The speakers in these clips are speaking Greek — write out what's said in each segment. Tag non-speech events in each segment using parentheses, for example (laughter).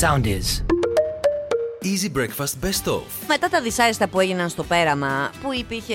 Sound is. Easy Breakfast Best Of. Μετά τα δυσάρεστα που έγιναν στο πέραμα, που υπήρχε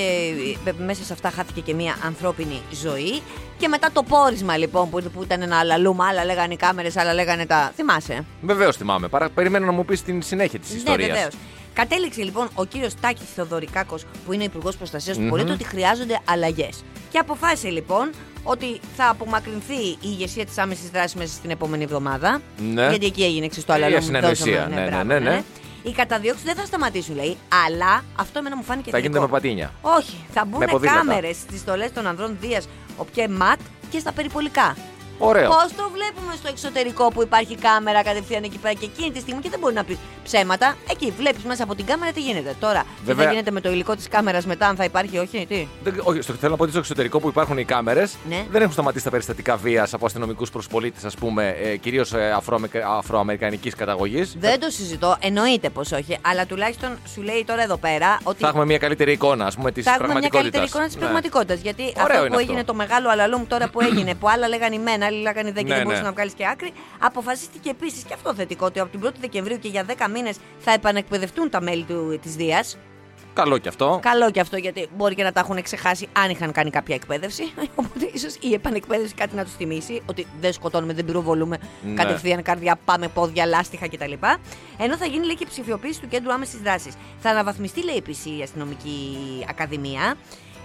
ε, μέσα σε αυτά χάθηκε και μια ανθρώπινη ζωή. Και μετά το πόρισμα λοιπόν που, που ήταν ένα αλαλούμα, άλλα λέγανε οι κάμερες, άλλα λέγανε τα. Θυμάσαι; Βεβαίως θυμάμαι. Παρα... Περιμένω να μου πεις την συνέχεια της Ναι, ιστορίας. βεβαίως. Κατέληξε λοιπόν ο κύριος Τάκης Θεοδωρικάκος, που είναι υπουργός προστασίας του πολίτη, ότι χρειάζονται αλλαγές. Και αποφάσισε λοιπόν ότι θα απομακρυνθεί η ηγεσία της άμεσης δράσης μέσα στην επόμενη εβδομάδα. Ναι. Γιατί εκεί έγινε εξή το Ε, άλλο. η ασυνεννοησία. Ναι, ναι, ναι, ναι. Οι καταδιώξεις δεν θα σταματήσουν, λέει. Αλλά αυτό εμένα μου φάνηκε Θα γίνεται θετικό. με πατίνια. Όχι, θα μπουν Με ποδήλατα. κάμερες στις στολές των ανδρών Δίας, οπιέ ματ και στα περιπολικά. Ωραίο. Πώς το βλέπουμε στο εξωτερικό που υπάρχει κάμερα κατευθείαν εκεί πέρα και εκείνη τη στιγμή και δεν μπορεί να πει ψέματα. Εκεί βλέπεις μέσα από την κάμερα τι γίνεται. Τώρα, τι Βέβαια. θα γίνεται με το υλικό της κάμερας μετά, αν θα υπάρχει, όχι, τι; Δεν, όχι, στο, θέλω να πω ότι στο εξωτερικό που υπάρχουν οι κάμερες Ναι. δεν έχουν σταματήσει τα περιστατικά βίας από αστυνομικούς προς πολίτες, ας πούμε, ε, κυρίως ε, αφροαμερικανικής καταγωγής. Δεν το συζητώ, εννοείται πως όχι, αλλά τουλάχιστον σου λέει τώρα εδώ πέρα ότι. Θα έχουμε μια καλύτερη εικόνα, ας πούμε, της θα έχουμε μια πραγματικότητας. καλύτερη εικόνα της πραγματικότητας. Γιατί Ωραίο αυτό είναι που αυτό. έγινε το μεγάλο αλαλούμ τώρα που έγινε, που άλλα λέγανε μένα, άλλοι λέγανε δεν και Ναι, δεν μπορούσε ναι. να βγάλεις και άκρη, αποφασίστηκε επίσης και αυτό θετικό ότι από την 1η Δεκεμβρίου και για 10 μήνες θα επανεκπαιδευτούν τα μέλη της Δίας. Καλό κι αυτό. Καλό και αυτό γιατί μπορεί και να τα έχουν ξεχάσει αν είχαν κάνει κάποια εκπαίδευση. (laughs) Οπότε ίσως η επανεκπαίδευση κάτι να τους θυμίσει ότι δεν σκοτώνουμε, δεν πυροβολούμε Ναι. κατευθείαν καρδιά, πάμε πόδια, λάστιχα κτλ. Ενώ θα γίνει λέει και ψηφιοποίηση του κέντρου άμεσης δράσης. Θα αναβαθμιστεί λέει επίσης η αστυνομική ακαδημία.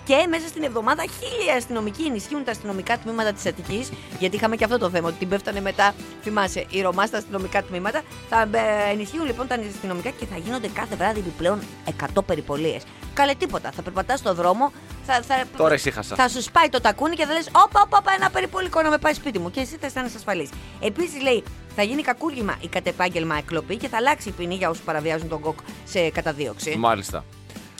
Και μέσα στην εβδομάδα χίλια αστυνομικοί ενισχύουν τα αστυνομικά τμήματα της Αττικής. Γιατί είχαμε και αυτό το θέμα, ότι την πέφτανε μετά, θυμάσαι, οι Ρωμά στα αστυνομικά τμήματα. Θα ε, ενισχύουν λοιπόν τα αστυνομικά και θα γίνονται κάθε βράδυ επιπλέον 100 περιπολίες. Καλέ τίποτα. Θα περπατάς στο δρόμο, θα, θα, Τώρα ησύχασα. θα σου σπάει το τακούνι και θα λες: Όπα, όπα, όπα, ένα περιπολικό να με πάει σπίτι μου. Και εσύ θα αισθάνεσαι ασφαλής. Επίσης λέει: Θα γίνει κακούργημα η κατ' επάγγελμα εκλοπή και θα αλλάξει η ποινή για όσους παραβιάζουν τον κοκ σε καταδίωξη. Μάλιστα.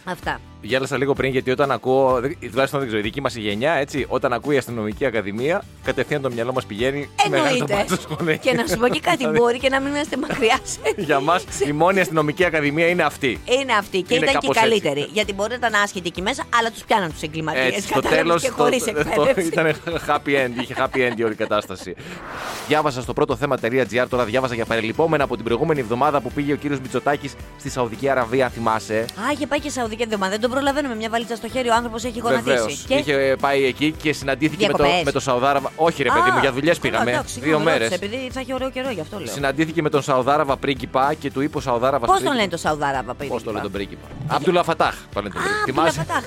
Αυτά. Γέλασα λίγο πριν γιατί όταν ακούω, δεν- τουλάχιστον δεν ξέρω, η δική μας γενιά, έτσι, όταν ακούει η αστυνομική ακαδημία, κατευθείαν το μυαλό μας πηγαίνει μεγάλο το Εννοείται. μπάτσο σχολείο. και να σου πω και κάτι, (laughs) Δηλαδή, μπορεί και να μην είμαστε μακριά. σε- Για μας η μόνη αστυνομική ακαδημία είναι αυτή. Είναι αυτή και Είναι ήταν και η κάπως έτσι. καλύτερη. Γιατί μπορεί να ήταν άσχετη εκεί μέσα, αλλά τους πιάναν τους εγκληματίες. Έτσι, στο τέλος και χωρίς εκπαίδευση. ήταν happy end, είχε happy end η όλη κατάσταση. Διάβασα στο πρώτο θέμα.gr, τώρα διάβαζα για παρελειπόμενα από την προηγούμενη εβδομάδα που πήγε ο κύριος Μητσοτάκης στη Σαουδική Αραβία, αν θυμάσαι. Α, είχε πάει και Σαουδική εβδομάδα. Δεν τον προλαβαίνουμε. Μια βαλίτσα στο χέρι, ο άνθρωπος έχει Βεβαίως. γονατίσει. Και... Είχε πάει εκεί και συναντήθηκε με το, Διακοπές. με το Σαουδάραβα. Όχι, ρε παιδί Α, μου, για δουλειές καλά, πήγαμε. εντάξει, Δύο συγγνώμη, μέρες. ρώτησα, Επειδή θα έχει ωραίο καιρό, γι' αυτό λέω. Συναντήθηκε με τον Σαουδάραβα πρίγκιπα και του είπε ο Σαουδάραβας. Πώς τον λένε το Σαουδάραβα παιδί. Πώ το λένε τον πρίγκιπα; Αμπτούλα Φατάχ. Το λένε τον Α, πρίγκιπα. Αμπτούλα Θυμάσαι; Φατάχ.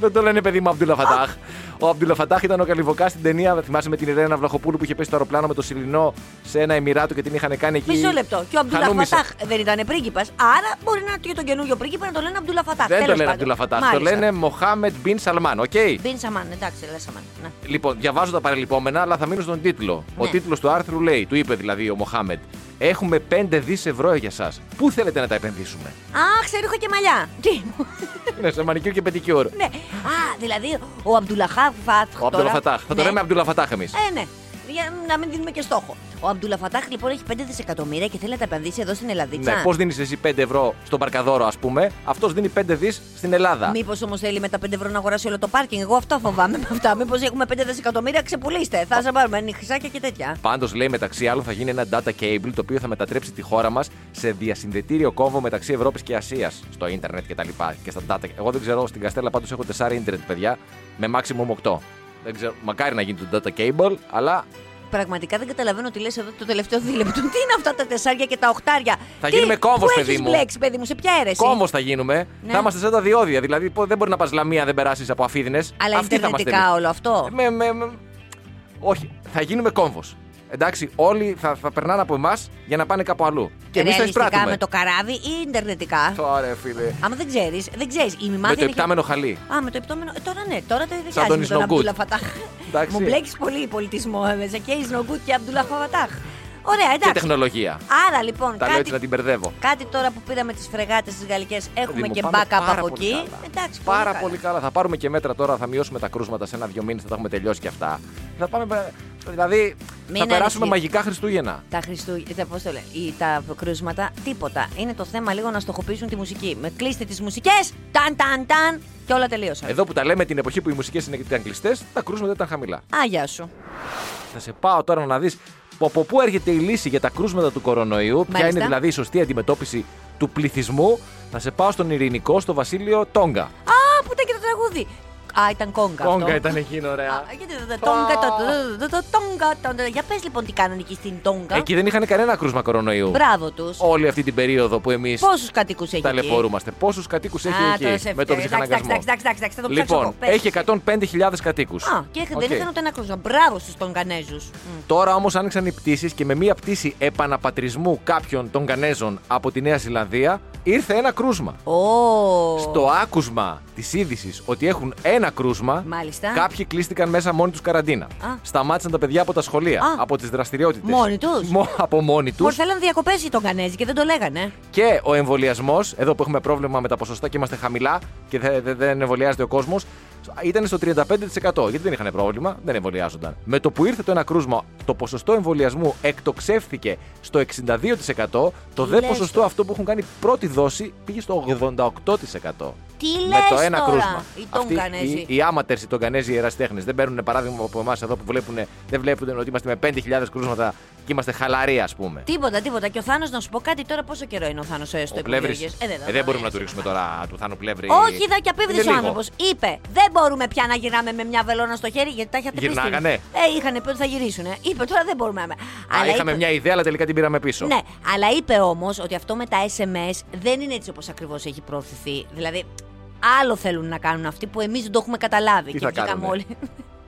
Δεν το λένε παιδί μου Αμπτούλα Φατάχ. Ο Αμπτούλα Φατάχ ήταν ο Καλυβωκάς στην ταινία. Θυμάσαι με την Ρένα Βλαχοπούλου που είχε πέσει το αεροπλάνο με το Σειληνό σε ένα Εμιράτο και την είχαν κάνει εκεί. Μισό λεπτό. Και ο Αμπτούλα χανούμισσα. Φατάχ δεν ήταν πρίγκιπας. Άρα μπορεί να και τον καινούριο πρίγκιπα να το λένε Αμπτούλα Φατάχ. Δεν το Τέλος λένε πάντων. Αμπτούλα Φατάχ. Το Μάλιστα. λένε Μοχάμετ Μπιν Σαλμάν. ΟΚ. Μπιν Σαλμάν, εντάξει, λες Σαμάν. Ναι. Λοιπόν, διαβάζω τα παρελειπόμενα, αλλά θα μείνω στον τίτλο. Ο Ναι. τίτλος του άρθρου λέει, του είπε δηλαδή ο Μοχάμετ, Έχουμε 5 δις ευρώ για εσάς. Πού θέλετε να τα επενδύσουμε; Αχ, ξέρω, είχα και μαλλιά. Τι; ναι, σε μανικιούρ και πεντικιούρ. ναι. Α, δηλαδή ο Αμπτούλα Φατάχ. Ο Αμπτούλα Φατάχ. Θα το λέμε Αμπτούλα Φατάχ εμείς. Ε, ναι. Για να μην δίνουμε και στόχο. Ο Αμπτούλα Φατάχ λοιπόν έχει 5 δισεκατομμύρια και θέλει να τα επενδύσει εδώ στην Ελλαδίτσα. Ναι, πώς δίνεις εσύ 5 ευρώ στον παρκαδόρο, ας πούμε, αυτός δίνει 5 δις στην Ελλάδα. Μήπως όμως θέλει με τα 5 ευρώ να αγοράσει όλο το πάρκινγκ; Εγώ αυτό φοβάμαι με αυτά. Μήπως έχουμε 5 δισεκατομμύρια, ξεπουλήστε. Θα σας πάρουμε νυχισάκια και τέτοια. Πάντως λέει μεταξύ άλλων θα γίνει ένα data cable το οποίο θα μετατρέψει τη χώρα μας σε διασυνδετήριο κόμβο μεταξύ Ευρώπης και Ασίας στο ίντερνετ και τα λοιπά. Και στα data. Εγώ δεν ξέρω, στην Καστέλα πάντως έχω 4 ίντερνετ, παιδιά, με maximum 8. Δεν ξέρω, μακάρι να γίνει το data cable, αλλά Πραγματικά δεν καταλαβαίνω τι λες εδώ το τελευταίο δίλεπτο. Τι είναι αυτά τα τεσσάρια και τα οχτάρια; Θα Τι- γίνουμε κόμβος, πού παιδί έχεις μου. μπλέξει, παιδί μου, σε ποια αίρεση; κόμβος θα γίνουμε. Ναι. Θα είμαστε σαν τα διόδια. Δηλαδή πω- δεν μπορεί να πας λαμία, δεν περάσεις από αφίδινες. Αλλά ιντερνετικά όλο αυτό. Με, με, με- Όχι, θα γίνουμε κόμβος. Εντάξει, όλοι θα, θα περνάνε από εμάς για να πάνε κάπου αλλού. Και εμείς θα Ρεαλιστικά εισπράττουμε. με το καράβι ή ιντερνετικά; Τώρα, φίλε. Άμα δεν ξέρεις, δεν ξέρεις. Η Με μημάδια το είναι- επτάμενο χαλί. Α, με το επτόμενο. Ε, τώρα ναι, τώρα το δεν Σαν χρειάζεται τον με τον Ισνογκούτ. Αμπτούλα Φατάχ. Εντάξει. Μου μπλέκεις πολύ πολιτισμό ε, μέσα και Ισνογκούτ και Αμπτούλα Φατάχ. Ωραία, Και εντάξει. τεχνολογία. Άρα λοιπόν, Τα λέω έτσι κάτι, να την μπερδεύω. κάτι τώρα που πήραμε τις φρεγάτες τις γαλλικές, έχουμε Παιδί μου, και πάμε backup πάρα από πολύ εκεί. καλά. Εντάξει, Πάρα καλά. πολύ καλά. Θα πάρουμε και μέτρα τώρα, θα μειώσουμε τα κρούσματα σε ένα-δυο μήνες, θα τα έχουμε τελειώσει και αυτά. Θα πάμε. Δηλαδή, Μην θα περάσουμε ανησυχείς. μαγικά Χριστούγεννα. Τα Χριστούγεννα, πώς το λέει, ή τα κρούσματα, τίποτα. Είναι το θέμα λίγο να στοχοποιήσουν τη μουσική. Με κλείστε τις μουσικές, ταν ταν ταν και όλα τελείωσαν. Εδώ που τα λέμε την εποχή που οι μουσικές ήταν κλειστές, τα κρούσματα ήταν χαμηλά. Α, γεια σου. Θα σε πάω τώρα να δεις που από πού έρχεται η λύση για τα κρούσματα του κορονοϊού, ποια Μάλιστα. είναι δηλαδή η σωστή αντιμετώπιση του πληθυσμού, θα σε πάω στον Ειρηνικό, στο Βασίλειο Τόγκα. Α, που ήταν και το τραγούδι. Α, ήταν κόγκα. Τόγκα αυτό. ήταν εκείνο, Α, ωραία. γιατί το- το Τόγκα, το- το- το- το Τόγκα, το- το- Για πες λοιπόν τι κάνανε εκεί στην Τόγκα. Εκεί δεν είχαν κανένα κρούσμα κορονοϊού. Μπράβο τους. Όλη αυτή την περίοδο που εμείς Πόσους κατοίκους έχει εκεί; ταλαιπωρούμαστε. Πόσους κατοίκους έχει Α, τώρα εκεί σε με τον φταίει. ψυχαναγκασμό; Εντάξει, εντάξει, εντάξει, θα το ψάξω Λοιπόν, εγώ. Πες. έχει 105.000 κατοίκους. Α, και δεν είχαν ούτε ένα κρούσμα. Μπράβο στους Τονγκανέζου. Τώρα όμως άνοιξαν οι πτήσεις και με μία πτήση επαναπατρισμού κάποιων των Κανέζων από τη Νέα Ζηλανδία ήρθε ένα κρούσμα. Ω. Στο άκουσμα της είδησης ότι έχουν ένα κρούσμα, Μάλιστα. κάποιοι κλείστηκαν μέσα μόνοι τους καραντίνα. Α. Σταμάτησαν τα παιδιά από τα σχολεία, Α. από τις δραστηριότητες. Μόνοι τους; από μόνοι τους. Μόλι θέλανε διακοπές οι Τονγκανέζοι και δεν το λέγανε. Και ο εμβολιασμός, εδώ που έχουμε πρόβλημα με τα ποσοστά και είμαστε χαμηλά και δεν, δεν, δεν εμβολιάζεται ο κόσμος, ήταν στο 35%. Γιατί δεν είχαν πρόβλημα, δεν εμβολιάζονταν. Με το που ήρθε το ένα κρούσμα, το ποσοστό εμβολιασμού εκτοξεύθηκε στο 62%. Το δε λες ποσοστό τώρα; αυτό που έχουν κάνει πρώτη δόση πήγε στο 88%. Τι με λες το ένα τώρα, κρούσμα. οι Αυτοί Τονγκανέζοι. οι, οι άματερς, οι Τονγκανέζοι, οι εραστέχνε δεν παίρνουν παράδειγμα από εμάς εδώ που βλέπουν, δεν βλέπουν ότι είμαστε με 5.000 κρούσματα και είμαστε χαλαροί, ας πούμε. Τίποτα, τίποτα. Και ο Θάνος, να σου πω κάτι τώρα, πόσο καιρό είναι ο Θάνος στο Ο Πλεύρης. Υπουργείο. Ε, δεν μπορούμε να του ρίξουμε τώρα του Θάνου Πλεύρη. Όχι, είδα και απίβδη Είναι ο λίγο. άνθρωπος. Είπε, δεν μπορούμε πια να γυρνάμε με μια βελόνα στο χέρι γιατί τα είχατε πεις. στην- Γυρνάγανε. Ε, είχαν πει ότι θα γυρίσουν. Είπε, τώρα δεν μπορούμε. Α, είχαμε μια ιδέα, αλλά τελικά την πήραμε πίσω. Ναι, αλλά είπε όμως ότι αυτό με τα SMS δεν είναι έτσι όπως ακριβώς έχει προωθηθεί. Δηλαδή, άλλο θέλουν να κάνουν αυτοί που εμείς δεν το έχουμε καταλάβει. Τι και θα βγήκαμε κάνουνε; όλοι. Για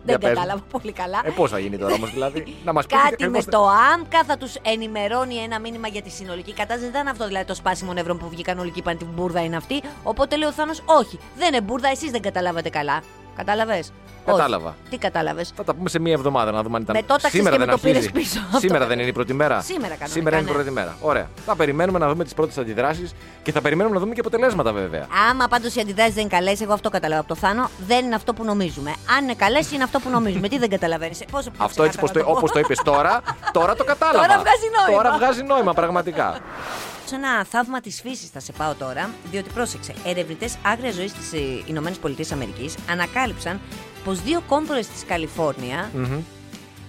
(laughs) δεν πες κατάλαβα πολύ καλά. Ε, πώς θα γίνει τώρα όμως, δηλαδή; (laughs) να μας Κάτι με το άμκα θα τους ενημερώνει ένα μήνυμα για τη συνολική κατάσταση. Δεν είναι αυτό δηλαδή το σπάσιμο νευρών που βγήκαν όλοι και είπαν την μπουρδα είναι αυτή. Οπότε λέει ο Θάνος, Όχι, δεν είναι μπουρδα, εσείς δεν καταλάβατε καλά. Κατάλαβες; Κατάλαβα. Τι κατάλαβες; Θα τα πούμε σε μία εβδομάδα να δούμε αν ήταν. Με το τάξεις Σήμερα και δεν με το πήρες αρχίζει. πίσω. Αυτό Σήμερα δεν δεν είναι η πρώτη μέρα. Σήμερα κανονικά, Σήμερα είναι η ναι. πρώτη μέρα. Ωραία. Θα περιμένουμε να δούμε τις πρώτες αντιδράσεις και θα περιμένουμε να δούμε και αποτελέσματα βέβαια. Άμα πάντως οι αντιδράσεις δεν είναι καλές, εγώ αυτό κατάλαβα από το Θάνο, δεν είναι αυτό που νομίζουμε. Αν είναι καλές, είναι αυτό που νομίζουμε. Τι δεν καταλαβαίνεις; Πόσο πιο Αυτό έτσι ξεκάθαρα όπως το, να πω; όπως το είπες τώρα, τώρα το κατάλαβα. Τώρα βγάζει νόημα. Τώρα βγάζει νόημα πραγματικά. Σε ένα θαύμα της φύσης θα σε πάω τώρα, διότι πρόσεξε. Ερευνητές άγρια ζωής στι ΗΠΑ ανακάλυψαν πως δύο κόντορε της καλιφορνια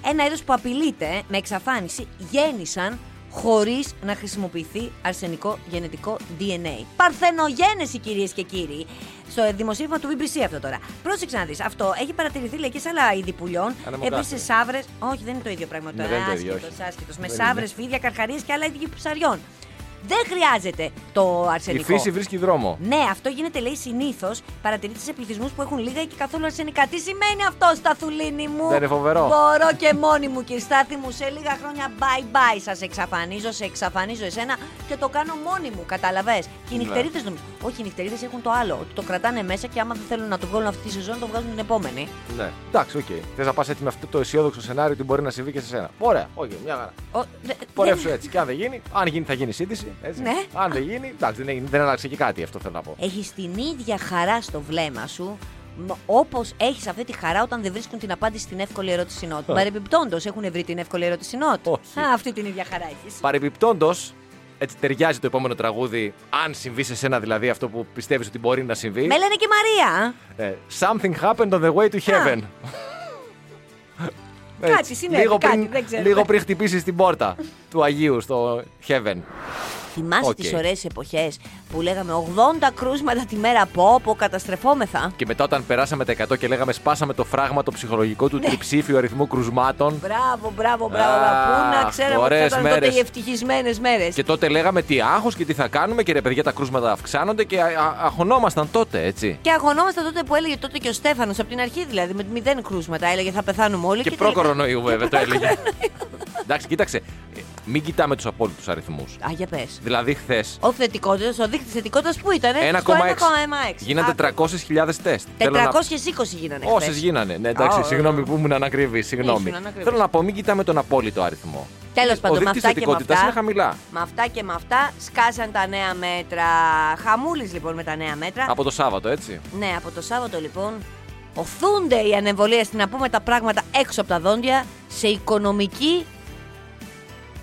ένα είδος που απειλείται με εξαφάνιση, γέννησαν χωρίς να χρησιμοποιηθεί αρσενικό γενετικό DNA. Παρθενογένεση, κυρίες και κύριοι. Στο δημοσίευμα του BBC αυτό τώρα. Πρόσεξε να δεις. Αυτό έχει παρατηρηθεί λέει, και σε άλλα είδη πουλιών. Ανεμοκάφια. Επίση σαύρε. Όχι, δεν είναι το ίδιο πράγμα. Ναι, τώρα. δεν είναι το ίδιο, άσχετος, όχι. άσχετος. Με Δεν σαύρε, είναι. φίδια, καρχαρίες και άλλα είδη ψαριών. Δεν χρειάζεται το Η αρσενικό. φύση βρίσκει δρόμο. Ναι, αυτό γίνεται λέει συνήθως. Παρατηρείται σε πληθυσμούς που έχουν λίγα ή και καθόλου αρσενικά. Τι σημαίνει αυτό, Σταθουλίνη μου; Δεν είναι φοβερό. Μπορώ και μόνη μου, Κυριστάθη μου, σε λίγα χρόνια bye bye. Σας εξαφανίζω, σε εξαφανίζω εσένα και το κάνω μόνη μου. Κατάλαβες; Και οι Ναι. νυχτερίδες νομίζω. Όχι, οι νυχτερίδες έχουν το άλλο. Ότι το κρατάνε μέσα και άμα δεν θέλουν να το βγάλουν αυτή τη σεζόν, το βγάζουν την επόμενη. Ναι. Εντάξει, ΟΚ. Θες να πας έτσι με αυτό το αισιόδοξο σενάριο ότι μπορεί να συμβεί και σε σένα. Ωραία, ΟΚ, μια χαρά. Ο, δε- Πορεύσου δεν- έτσι. Και αν δεν γίνει, αν γίνει θα γίνει σύντηξη. Έτσι. Ναι. Αν δεν γίνει, εντάξει, δεν, έγινε- δεν άλλαξε και κάτι, αυτό θέλω να πω. Έχεις την ίδια χαρά στο βλέμμα σου όπως έχεις αυτή τη χαρά όταν δεν βρίσκουν την απάντηση στην εύκολη ερώτηση not. Α. Παρεμπιπτόντως έχουν βρει την εύκολη ερώτηση not. Όχι. Α, αυτή την ίδια χαρά έχεις. Παρεμπιπτόντως, έτσι ταιριάζει το επόμενο τραγούδι, αν συμβεί σε σένα δηλαδή αυτό που πιστεύεις ότι μπορεί να συμβεί. Με λένε και Μαρία. Ε, something happened on the way to heaven. (laughs) Κάτι Έτσι. συνέβη, λίγο κάτι, πριν, δεν ξέρω. Λίγο πριν χτυπήσεις την πόρτα του Αγίου στο heaven. Θυμάσαι ΟΚ. τις ωραίες εποχές που λέγαμε 80 κρούσματα τη μέρα; Πω πω καταστρεφόμεθα. Και μετά όταν περάσαμε τα 100 και λέγαμε σπάσαμε το φράγμα το ψυχολογικό του τριψήφιου αριθμού κρουσμάτων. Μπράβο, μπράβο, μπράβο. Αχ, Πού να ξέραμε ότι ωραίες ήταν τότε μέρες. οι ευτυχισμένες μέρες. Και τότε λέγαμε τι άγχος και τι θα κάνουμε και ρε παιδιά τα κρούσματα αυξάνονται και α- α- αγχωνόμασταν τότε έτσι. Και αγωνόμαστε τότε που έλεγε τότε και ο Στέφανος από την αρχή δηλαδή με μηδέν κρούσματα. Έλεγε θα πεθάνουμε όλοι. Και τελικά- προ-κορονοϊού βέβαια το έλεγε. Εντάξει, κοίταξε. Ε, Μην κοιτάμε τους απόλυτους αριθμούς. Α, για πες. Δηλαδή, χθες Ο θετικότητας, ο δείκτης θετικότητας που ήταν, 1,6. Γίνατε 300.000 τεστ. Θέλω να- 420 γίνανε. Όσες χθες. γίνανε. Ναι, εντάξει, Α, συγγνώμη που ήμουν ανακριβή. Συγγνώμη. Ήσουν ανακριβής. Θέλω να πω, μην κοιτάμε τον απόλυτο αριθμό. Τέλος Ο πάντων, με δείκτης αυτά και με θετικότητας αυτά. είναι χαμηλά. Με αυτά και με αυτά σκάσαν τα νέα μέτρα. Χαμούλης λοιπόν με τα νέα μέτρα. Από το Σάββατο, έτσι. Ναι, από το Σάββατο λοιπόν οθούνται οι ανεμβολίες να πούμε τα πράγματα έξω από τα δόντια σε οικονομική.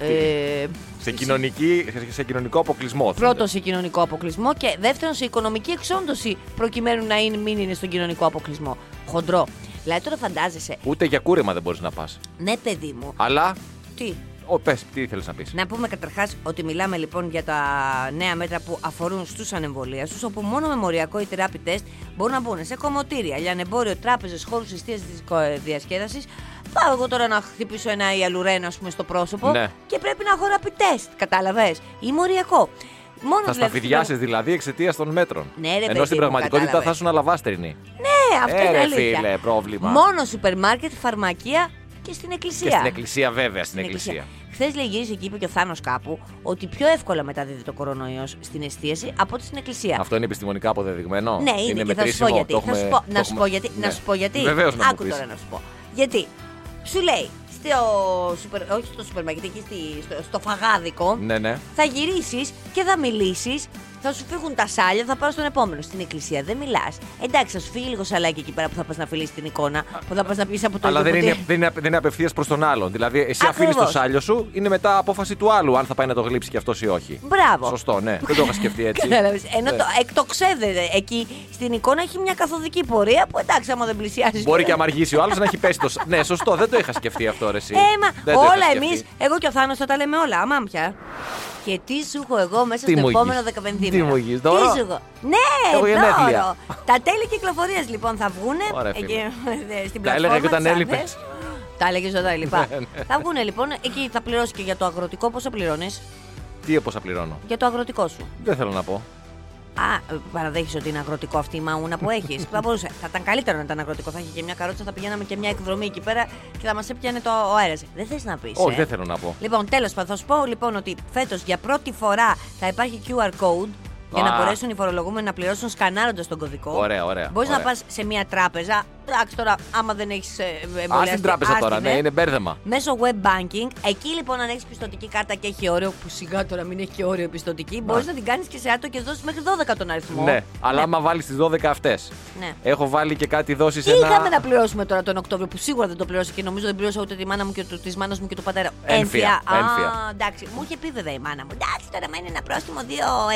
Ε, Σε, κοινωνική, σε- σε κοινωνικό αποκλεισμό. Πρώτον σε κοινωνικό αποκλεισμό και δεύτερον σε οικονομική εξόντωση προκειμένου να είναι, μην είναι στον κοινωνικό αποκλεισμό. Χοντρό. Δηλαδή τώρα φαντάζεσαι, Ούτε για κούρεμα δεν μπορείς να πας. ναι παιδί μου, Αλλά τι, Ο, πες, τι ήθελε να πεις. Να πούμε καταρχάς ότι μιλάμε λοιπόν για τα νέα μέτρα που αφορούν στους ανεμβολία τους, όπου μόνο με μοριακό ή rapid test μπορούν να μπουν σε κομμωτήρια, λιανεμπόριο, τράπεζες, χώρους εστίαση διασκέδασης. Πάω εγώ τώρα να χτυπήσω ένα ιαλουρένα, ας πούμε, στο πρόσωπο Ναι. και πρέπει να έχω rapid test. Κατάλαβες. Ή μοριακό. Μόνος Θα δηλαδή- σταφυδιάσεις δηλαδή εξαιτίας των μέτρων. Ναι, ρε, Ενώ παιδί στην μου, πραγματικότητα κατάλαβες. θα ήσουν αλαβάστρινη. Ναι, αυτό Ε, είναι ρε, αλήθεια. φίλε, πρόβλημα. Μόνο σούπερ μάρκετ, φαρμακεία και στην εκκλησία. Και στην εκκλησία, βέβαια, στην εκκλησία. Χθες λέει γύρισε και είπε και ο Θάνος κάπου ότι πιο εύκολα μεταδίδει το κορονοϊός στην εστίαση από ότι στην εκκλησία. Αυτό είναι επιστημονικά αποδεδειγμένο; Ναι, είναι, και θα σου πω μετρήσιμο, γιατί. το Θα σου έχουμε- πω, το να, σου έχουμε- πω γιατί Ναι. να σου πω γιατί. Βεβαίως να μου Άκου πεις. τώρα να σου πω. Γιατί σου λέει στο σούπερ, όχι στο σούπερ μάρκετ, εκεί στη- στο, στο φαγάδικο, Ναι, ναι. θα γυρίσεις και θα μιλήσεις θα σου φύγουν τα σάλια, θα πάω στον επόμενο. Στην εκκλησία δεν μιλάς. Εντάξει, θα σου φύγει λίγο σαλάκι εκεί πέρα που θα πας να φιλήσεις την εικόνα, που θα πας να πει από το Αλλά δεν είναι, δεν είναι, δεν είναι απευθείας προς τον άλλον. Δηλαδή, εσύ αφήνεις το σάλιο σου, είναι μετά απόφαση του άλλου αν θα πάει να το γλύψει κι αυτός ή όχι. Μπράβο. Σωστό, ναι. δεν το είχα σκεφτεί έτσι. (laughs) Ενώ ναι. το εκτοξεύεται. Εκεί στην εικόνα έχει μια καθοδική πορεία που εντάξει, άμα δεν πλησιάζει. Μπορεί και αμαργήσει ο άλλος να έχει πέσει το. Ναι, σωστό, δεν το είχα σκεφτεί αυτό ρε. Ε, όλα εμεί, εγώ και ο Θάνος θα τα λέμε όλα. Αμάμ. Και τι σου έχω εγώ μέσα στο επόμενο 15 τι μου δώρο. Τι. Ναι, δώρο. Τα τέλη κυκλοφορίας λοιπόν θα βγουν εκεί, (laughs) στην Τα έλεγα και όταν έλειπες. Τα έλεγες όταν (laughs) ναι, ναι. θα βγουν λοιπόν, εκεί θα πληρώσει και για το αγροτικό πόσο πληρώνεις; Τι πόσα πληρώνω; Για το αγροτικό σου. Δεν θέλω να πω. Α, παραδέχεις ότι είναι αγροτικό αυτή η μαούνα που έχεις; (laughs) θα μπορούσε. Θα ήταν καλύτερο να ήταν αγροτικό. Θα είχε και μια καρότσα, θα πηγαίναμε και μια εκδρομή εκεί πέρα και θα μας έπιανε το ο αέρας. Δεν θες να πεις. Όχι, δεν θέλω να πω. Λοιπόν, τέλος πάντων, θα σου πω λοιπόν ότι φέτος για πρώτη φορά θα υπάρχει QR code για να Α. μπορέσουν οι φορολογούμενοι να πληρώσουν σκανάροντας τον κωδικό. Ωραία, ωραία, Μπορείς να ωραία. πας σε μια τράπεζα. Εντάξει τώρα, άμα δεν έχεις εμβολιαστεί. Α την τράπεζα τώρα, άστινε. ναι, είναι μπέρδεμα. Μέσω web banking, εκεί λοιπόν αν έχεις πιστοτική κάρτα και έχει όριο, που σιγά τώρα μην έχει και όριο πιστοτική, μπορείς να την κάνεις και σε άτομο και δώσεις μέχρι 12 τον αριθμό. Ναι, αλλά άμα βάλεις τις 12 αυτές. Ναι. Έχω βάλει και κάτι δόσει Τι ένα. είχαμε να πληρώσουμε τώρα τον Οκτώβριο που σίγουρα δεν το πλήρωσα και νομίζω δεν πλήρωσα ούτε τη μάνα μου και της μάνας μου και του πατέρα. Ένφια, Α, ένφια. εντάξει. Μου είχε πει βέβαια η μάνα μου. Εντάξει, τώρα με είναι ένα πρόστιμο 2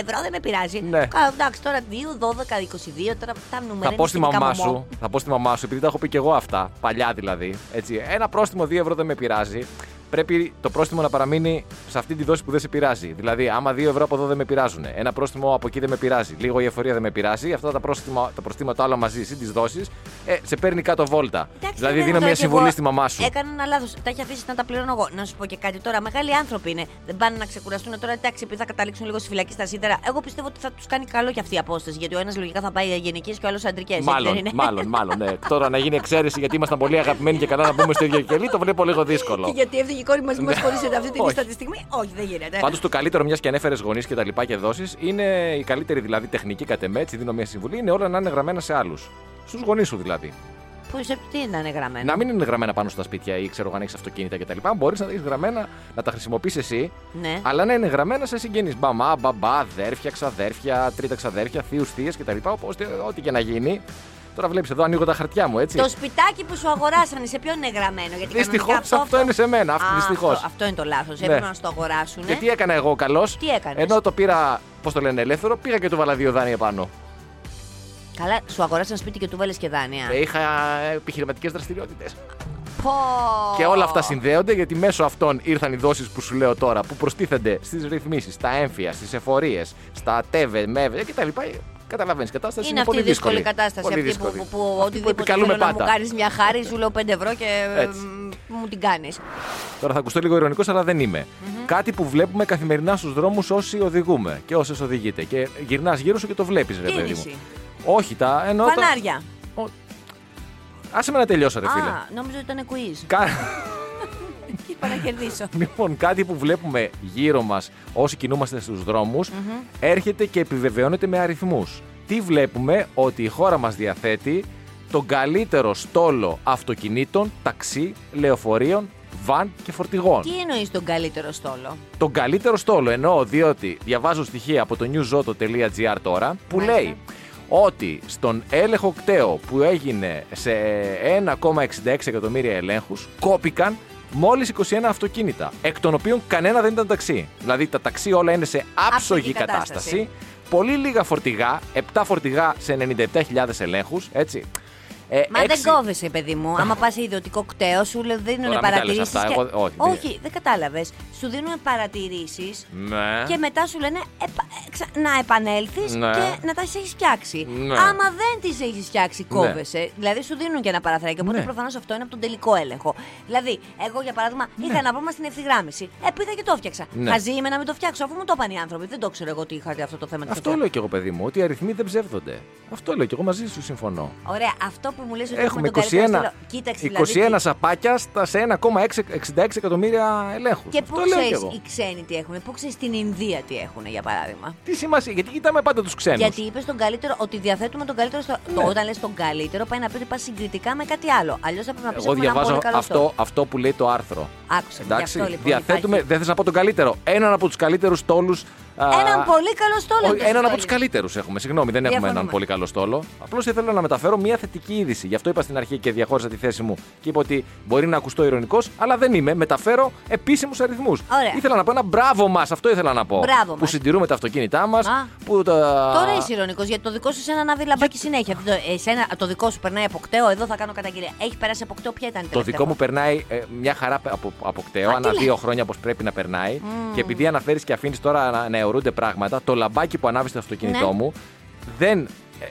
ευρώ δεν με πειράζει. Ναι. Κα- εντάξει, τώρα 2, 12, 22, τώρα τα νούμερα. Θα πω είναι στη σχετικά μαμά μωμό. σου, θα πω στη μαμά σου, επειδή τα έχω πει και εγώ αυτά, παλιά δηλαδή. Έτσι, ένα πρόστιμο 2 ευρώ δεν με πειράζει. Πρέπει το πρόστιμο να παραμείνει σε αυτή τη δόση που δεν σε πειράζει. Δηλαδή, άμα 2 ευρώ από εδώ δεν με πειράζουν, ένα πρόστιμο από εκεί δεν με πειράζει, λίγο η εφορία δεν με πειράζει, αυτά τα πρόστιμα, τα προστήματα όλα μαζί ή τις δόσεις, ε, σε παίρνει κάτω βόλτα. Εντάξει, δηλαδή, βέβαια, δίνω τώρα μια κι συμβουλή εγώ στη μαμά σου. Έκανα ένα λάθος. Τα έχει αφήσει να τα πληρώνω εγώ. Να σου πω και κάτι τώρα. Μεγάλοι άνθρωποι είναι. Δεν πάνε να ξεκουραστούν τώρα. Εντάξει, επειδή θα καταλήξουν λίγο στη φυλακή στα σίδερα. Εγώ πιστεύω ότι θα τους κάνει καλό και αυτή η απόσταση. Γιατί ο ένας λογικά θα πάει γενικέ και ο άλλος αντρικές. Μάλλον, μάλλον, μάλλον. Ναι. Τώρα να γίνει εξαίρεση γιατί ήμασταν πολύ αγαπημένοι και καλά να μπούμε στο ίδιο κελί, το βλέπω λίγο δύσκολο. Και (laughs) γιατί έφυγε η κόρη μας μας χωρίσετε αυτή τη Όχι. λίστα τη στιγμή; Όχι, δεν γίνεται. Πάντως το καλύτερο, μιας και ανέφερες γονείς και τα λοιπά και δόσεις, είναι η καλύτερη δηλαδή τεχνική κατ' εμέ, έτσι δίνω μια συμβουλή, είναι όλα να είναι γραμμένα σε άλλους. Στους γονείς σου δηλαδή. Πού είσαι, τι να είναι γραμμένο. Να μην είναι γραμμένα πάνω στα σπίτια ή ξέρω εγώ αν έχεις αυτοκίνητα κτλ. Μπορείς να τα έχεις γραμμένα, να τα χρησιμοποιείς εσύ, Ναι. αλλά να είναι γραμμένα σε συγγενείς. Μπαμά, μπαμπά, αδέρφια, ξαδέρφια, τρίτα ξαδέρφια, θείους, θείες κτλ. Οπότε ό,τι και να γίνει. Τώρα βλέπεις εδώ ανοίγω τα χαρτιά μου, έτσι. Το σπιτάκι που σου αγοράσανε, σε ποιον είναι γραμμένο. Γιατί Δυστυχώς, κανονικά αυτό είναι σε μένα, αυτό- Α, δυστυχώς. Αυτό, αυτό είναι το λάθος. Ναι. Έπρεπε να στο αγοράσουν. Και τι έκανα εγώ καλός; Τι έκανες; Ενώ το πήρα, πώς το λένε, ελεύθερο, πήγα και του βάλα δύο δάνεια πάνω. Καλά, σου αγοράσαν σπίτι και του βάλες και δάνεια. Ε, είχα επιχειρηματικές δραστηριότητες. Πω. Και όλα αυτά συνδέονται γιατί μέσω αυτών ήρθαν οι δόσεις που σου λέω τώρα, που προστίθενται στις ρυθμίσεις, στα έμφυα, στις εφορίες, στα τέβε, μέβε κτλ. Καταλαβαίνεις, η κατάσταση είναι, Είναι αυτή η πολύ δύσκολη δύσκολη. κατάσταση. Πολύ αυτή που, δύσκολη. που, που Αυτή που οτιδήποτε επικαλούμε θέλω να μου πάντα. κάνεις μια χάρη, σου λέω 5 ευρώ και Έτσι. μ, μου την κάνεις. Τώρα θα ακουστώ λίγο ηρωνικός, αλλά δεν είμαι. Κάτι που βλέπουμε καθημερινά στους δρόμους όσοι οδηγούμε και όσες οδηγείτε. Και γυρνάς γύρω σου και το βλέπεις, ρε παιδί μου. Κίνηση. Όχι, τα εννοώ. τα- Φανάρια. Ο- Άσε με να τελειώσω, ρε φίλε. Α, νόμιζα ότι ήταν quiz. Κα- Και είπα να κερδίσω. Λοιπόν, κάτι που βλέπουμε γύρω μας όσοι κινούμαστε στους δρομου έρχεται και επιβεβαιώνεται με αριθμούς. Τι βλέπουμε, ότι η χώρα μας διαθέτει τον καλύτερο στόλο αυτοκινήτων, ταξί, λεωφορείων, βαν και φορτηγών. Τι εννοείς τον καλύτερο στόλο; Τον καλύτερο στόλο εννοώ διότι διαβάζω στοιχεία από το newzoto.gr τώρα που Μάλιστα. λέει ότι στον έλεγχο κταίο που έγινε σε 1,66 εκατομμύρια ελέγχους κόπηκαν μόλις 21 αυτοκίνητα, εκ των οποίων κανένα δεν ήταν ταξί. Δηλαδή τα ταξί όλα είναι σε άψογη Άψογη κατάσταση. κατάσταση. Πολύ λίγα φορτηγά, 7 φορτηγά σε 97.000 ελέγχους, έτσι. Ε, Μα έξι- δεν κόβεσαι, παιδί μου. Άμα πας σε ιδιωτικό κταίο, σου λέ- δίνουν Τώρα μην τα λες παρατηρήσει. αυτά, εγώ- όχι, δεν- όχι, δεν κατάλαβες. Σου δίνουν παρατηρήσεις Ναι. και μετά σου λένε «Επα- εξα- να επανέλθεις Ναι. και να τα έχεις φτιάξει. Ναι. Άμα δεν τις έχεις φτιάξει, κόβεσαι. Δηλαδή σου δίνουν και ένα παραθυράκι. Οπότε Ναι. προφανώς αυτό είναι από τον τελικό έλεγχο. Δηλαδή, εγώ για παράδειγμα είχα ένα πρόβλημα στην ευθυγράμμιση. Ε, πήγα και το φτιάξα. Ναι. Χαζή είμαι να μην το φτιάξω, αφού μου το είπαν οι άνθρωποι. Δεν το ξέρω εγώ τι είχα αυτό το θέμα. της Αυτό λέω κι εγώ, παιδί μου, ότι οι αριθμοί δεν ψεύδονται. Αυτό λέω κι εγώ μαζί σου συμφωνώ. Ωραία, αυτό που μου λες ότι Έχουμε τον καλύτερο 21, στήλο. Κοίταξε, 21 δηλαδή, σαπάκια στα- σε 1,66 εκατομμύρια ελέγχους. Και Αυτό πού λέω κι ξέρεις εγώ. οι ξένοι τι έχουν, πού ξέρεις την Ινδία τι έχουν, για παράδειγμα. Τι σημασία, γιατί κοιτάμε πάντα τους ξένους. Γιατί είπες τον καλύτερο, ότι διαθέτουμε τον καλύτερο στο. Ναι. Το, όταν λες τον καλύτερο, πάει να πει ότι πας συγκριτικά με κάτι άλλο. Αλλιώς θα πρέπει να πεις Εγώ ότι ένα πολύ διαβάζω καλό αυτό, στόλο. αυτό που λέει το άρθρο. Άκουσα. γι' Εντάξει, αυτό, λοιπόν, διαθέτουμε, υπάρχει. δεν θες να πω τον καλύτερο. Έναν από τους καλύτερους στόλους. Έναν πολύ καλό στόλο. Όχι, είναι το έναν από τους στόλι. καλύτερους έχουμε. Συγγνώμη, δεν έχουμε Διαφωνούμε. έναν πολύ καλό στόλο. Απλώς ήθελα να μεταφέρω μια θετική είδηση. Γι' αυτό είπα στην αρχή και διαχώρισα τη θέση μου και είπα ότι μπορεί να ακουστώ ηρωνικός, αλλά δεν είμαι. Μεταφέρω επίσημους αριθμούς. Ωραία. Ήθελα να πω ένα μπράβο μας, αυτό ήθελα να πω. Μπράβο που μας. συντηρούμε τα αυτοκίνητά μας. Α. Που τα... Τώρα είσαι ηρωνικός γιατί το δικό σου σε ένα ανάβει λαμπάκι συνέχεια. Αυτό Το, εσένα, το δικό σου περνάει από κταίο, εδώ θα κάνω καταγγελία. Έχει περάσει από κταίο, ποια ήταν η Το τελευταία δικό μου φορά; περνάει ε, μια χαρά από, από κταίο, Α, ανά τι δύο λες. χρόνια όπω πρέπει να περνάει. Και επειδή αναφέρεις και αφήνεις τώρα να, να αιωρούνται πράγματα, το λαμπάκι που ανάβει στο αυτοκίνητό Ναι. μου δεν,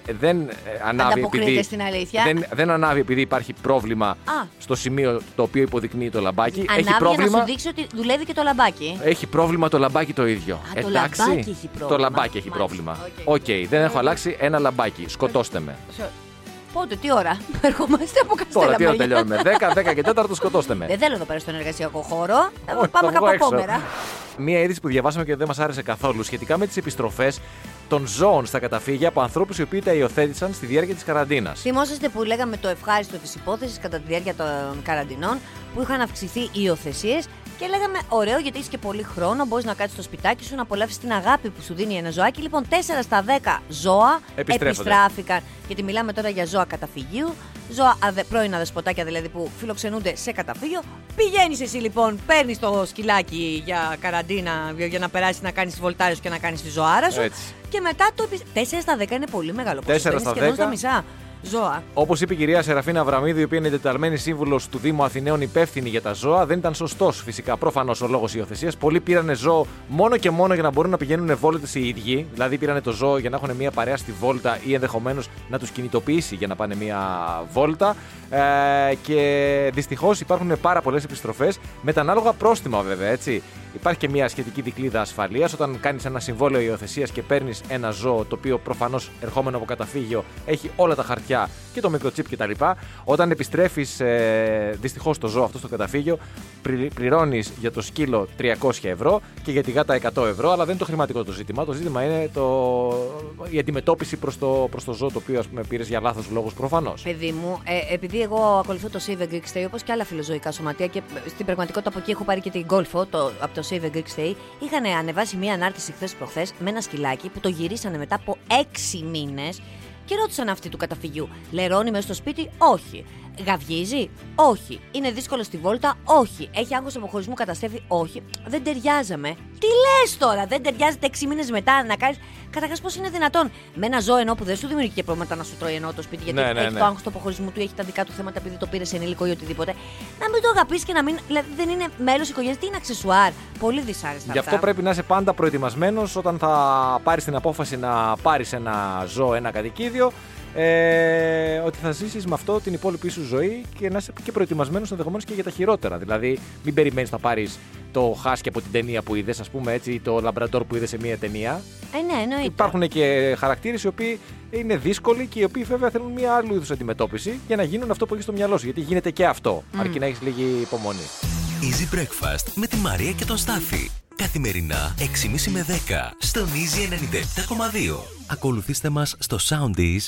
ε, δεν ε, ανάβει Ανταποκρίνεται επειδή. στην αλήθεια. Δεν, δεν ανάβει επειδή υπάρχει πρόβλημα Α. στο σημείο το οποίο υποδεικνύει το λαμπάκι. Ανάβει έχει για να πρόβλημα. σου δείξει ότι δουλεύει και το λαμπάκι. Έχει πρόβλημα το λαμπάκι το ίδιο. Α, το Εντάξει. λαμπάκι έχει πρόβλημα. Το λαμπάκι έχει Μάλιστα. πρόβλημα. OK. OK, δεν έχω αλλάξει ένα λαμπάκι. Σκοτώστε με. Πότε, τι ώρα; (laughs) Ερχόμαστε από Καστέλα. Τώρα τι ώρα Μαρία. τελειώνουμε; 10, 10 και 4 σκοτώστε με. Δεν θέλω εδώ πέρα στον εργασιακό χώρο. Θα Όχι, πάμε θα βγω κάπου έξω. απόμερα. Μία είδηση που διαβάσαμε και δεν μας άρεσε καθόλου σχετικά με τις επιστροφές των ζώων στα καταφύγια από ανθρώπους οι οποίοι τα υιοθέτησαν στη διάρκεια της καραντίνας. Θυμόσαστε που λέγαμε το ευχάριστο της υπόθεσης κατά τη διάρκεια των καραντινών που είχαν αυξηθεί οι υιοθεσίες και λέγαμε ωραίο γιατί έχεις και πολύ χρόνο, μπορείς να κάτσεις στο σπιτάκι σου να απολαύσεις την αγάπη που σου δίνει ένα ζωάκι. Λοιπόν, 4 στα 10 ζώα Επιστρέφονται. επιστράφηκαν. Γιατί μιλάμε τώρα για ζώα καταφυγίου, ζώα αδε, πρώινα δεσποτάκια δηλαδή που φιλοξενούνται σε καταφύγιο. Πηγαίνεις εσύ λοιπόν, παίρνεις το σκυλάκι για καραντίνα, για, για να περάσεις να κάνεις βολτάρες και να κάνεις τη ζωάρα σου. Έτσι. Και μετά το. επι- 4 στα 10 είναι πολύ μεγάλο ποσοστό. Τέσσερα Είναι στα σχεδόν 10. στα μισά ζώα. Όπως είπε η κυρία Σεραφίνα Αβραμίδη, η οποία είναι εντεταλμένη σύμβουλος του Δήμου Αθηναίων υπεύθυνη για τα ζώα, δεν ήταν σωστός φυσικά προφανώς ο λόγος υιοθεσίας. Πολλοί πήρανε ζώο μόνο και μόνο για να μπορούν να πηγαίνουν βόλτες οι ίδιοι. Δηλαδή πήρανε το ζώο για να έχουν μια παρέα στη βόλτα ή ενδεχομένως να τους κινητοποιήσει για να πάνε μια βόλτα. Ε, και δυστυχώς υπάρχουν πάρα πολλές επιστροφές με τα ανάλογα πρόστιμα βέβαια, έτσι. Υπάρχει και μια σχετική δικλίδα ασφαλείας. Όταν κάνεις ένα συμβόλαιο υιοθεσίας και παίρνεις ένα ζώο το οποίο προφανώς ερχόμενο από καταφύγιο έχει όλα τα χαρτιά και το μικροτσίπ κτλ. Όταν επιστρέφεις ε, δυστυχώς το ζώο αυτό στο καταφύγιο, πληρώνεις για το σκύλο 300 ευρώ και για τη γάτα 100 ευρώ. Αλλά δεν είναι το χρηματικό το ζήτημα. Το ζήτημα είναι το... η αντιμετώπιση προς το, προς το ζώο το οποίο ας πούμε, πήρες για λάθος λόγους προφανώς. Παιδί μου, ε, επειδή εγώ ακολουθώ το Save a Greek Stay όπω και άλλα φιλοζωικά σωματεία και στην πραγματικότητα από εκεί έχω πάρει και την Golfo το, από το Save a Greek Stay, είχαν ανεβάσει μία ανάρτηση χθες προχθές με ένα σκυλάκι που το γυρίσανε μετά από έξι μήνες και ρώτησαν αυτοί του καταφυγιού. Λερώνει μέσα στο σπίτι, όχι. Γαυγίζει, όχι. Είναι δύσκολο στη βόλτα, όχι. Έχει άγχος αποχωρισμού, καταστρέφει, όχι. Δεν ταιριάζαμε. Τι λες τώρα, δεν ταιριάζεται έξι μήνες μετά να κάνεις; Καταρχάς, πώς είναι δυνατόν; Με ένα ζώο ενώ που δεν σου δημιουργεί και προβλήματα να σου τρώει ενώ το σπίτι, γιατί Ναι, ναι, έχει ναι. το άγχος του αποχωρισμού του, έχει τα δικά του θέματα επειδή το πήρες σε ενήλικο ή οτιδήποτε. Να μην το αγαπήσει και να μην. Δηλαδή δεν είναι μέλος οικογένειας, τι είναι αξεσουάρ; Πολύ δυσάρεστα. Γι' αυτό αυτά. πρέπει να είσαι πάντα προετοιμασμένος όταν θα πάρεις την απόφαση να πάρεις ένα ζώο, ένα κατοικίδιο. Ε, ότι θα ζήσεις με αυτό την υπόλοιπη σου ζωή και να είσαι και προετοιμασμένος ενδεχομένως και για τα χειρότερα. Δηλαδή, μην περιμένεις να πάρεις το χάσκι από την ταινία που είδες, ας πούμε έτσι, ή το λαμπραντόρ που είδες σε μία ταινία. Ε, ναι, εννοείται. Υπάρχουν και χαρακτήρες οι οποίοι είναι δύσκολοι και οι οποίοι βέβαια θέλουν μία άλλου είδους αντιμετώπιση για να γίνουν αυτό που έχεις στο μυαλό σου. Γιατί γίνεται και αυτό, αρκεί να έχεις λίγη υπομονή. Easy Breakfast με τη Μαρία και τον Στάφη. Καθημερινά 6.30 με 10 στον Easy 97.2. Ακολουθήστε μας στο Soundees,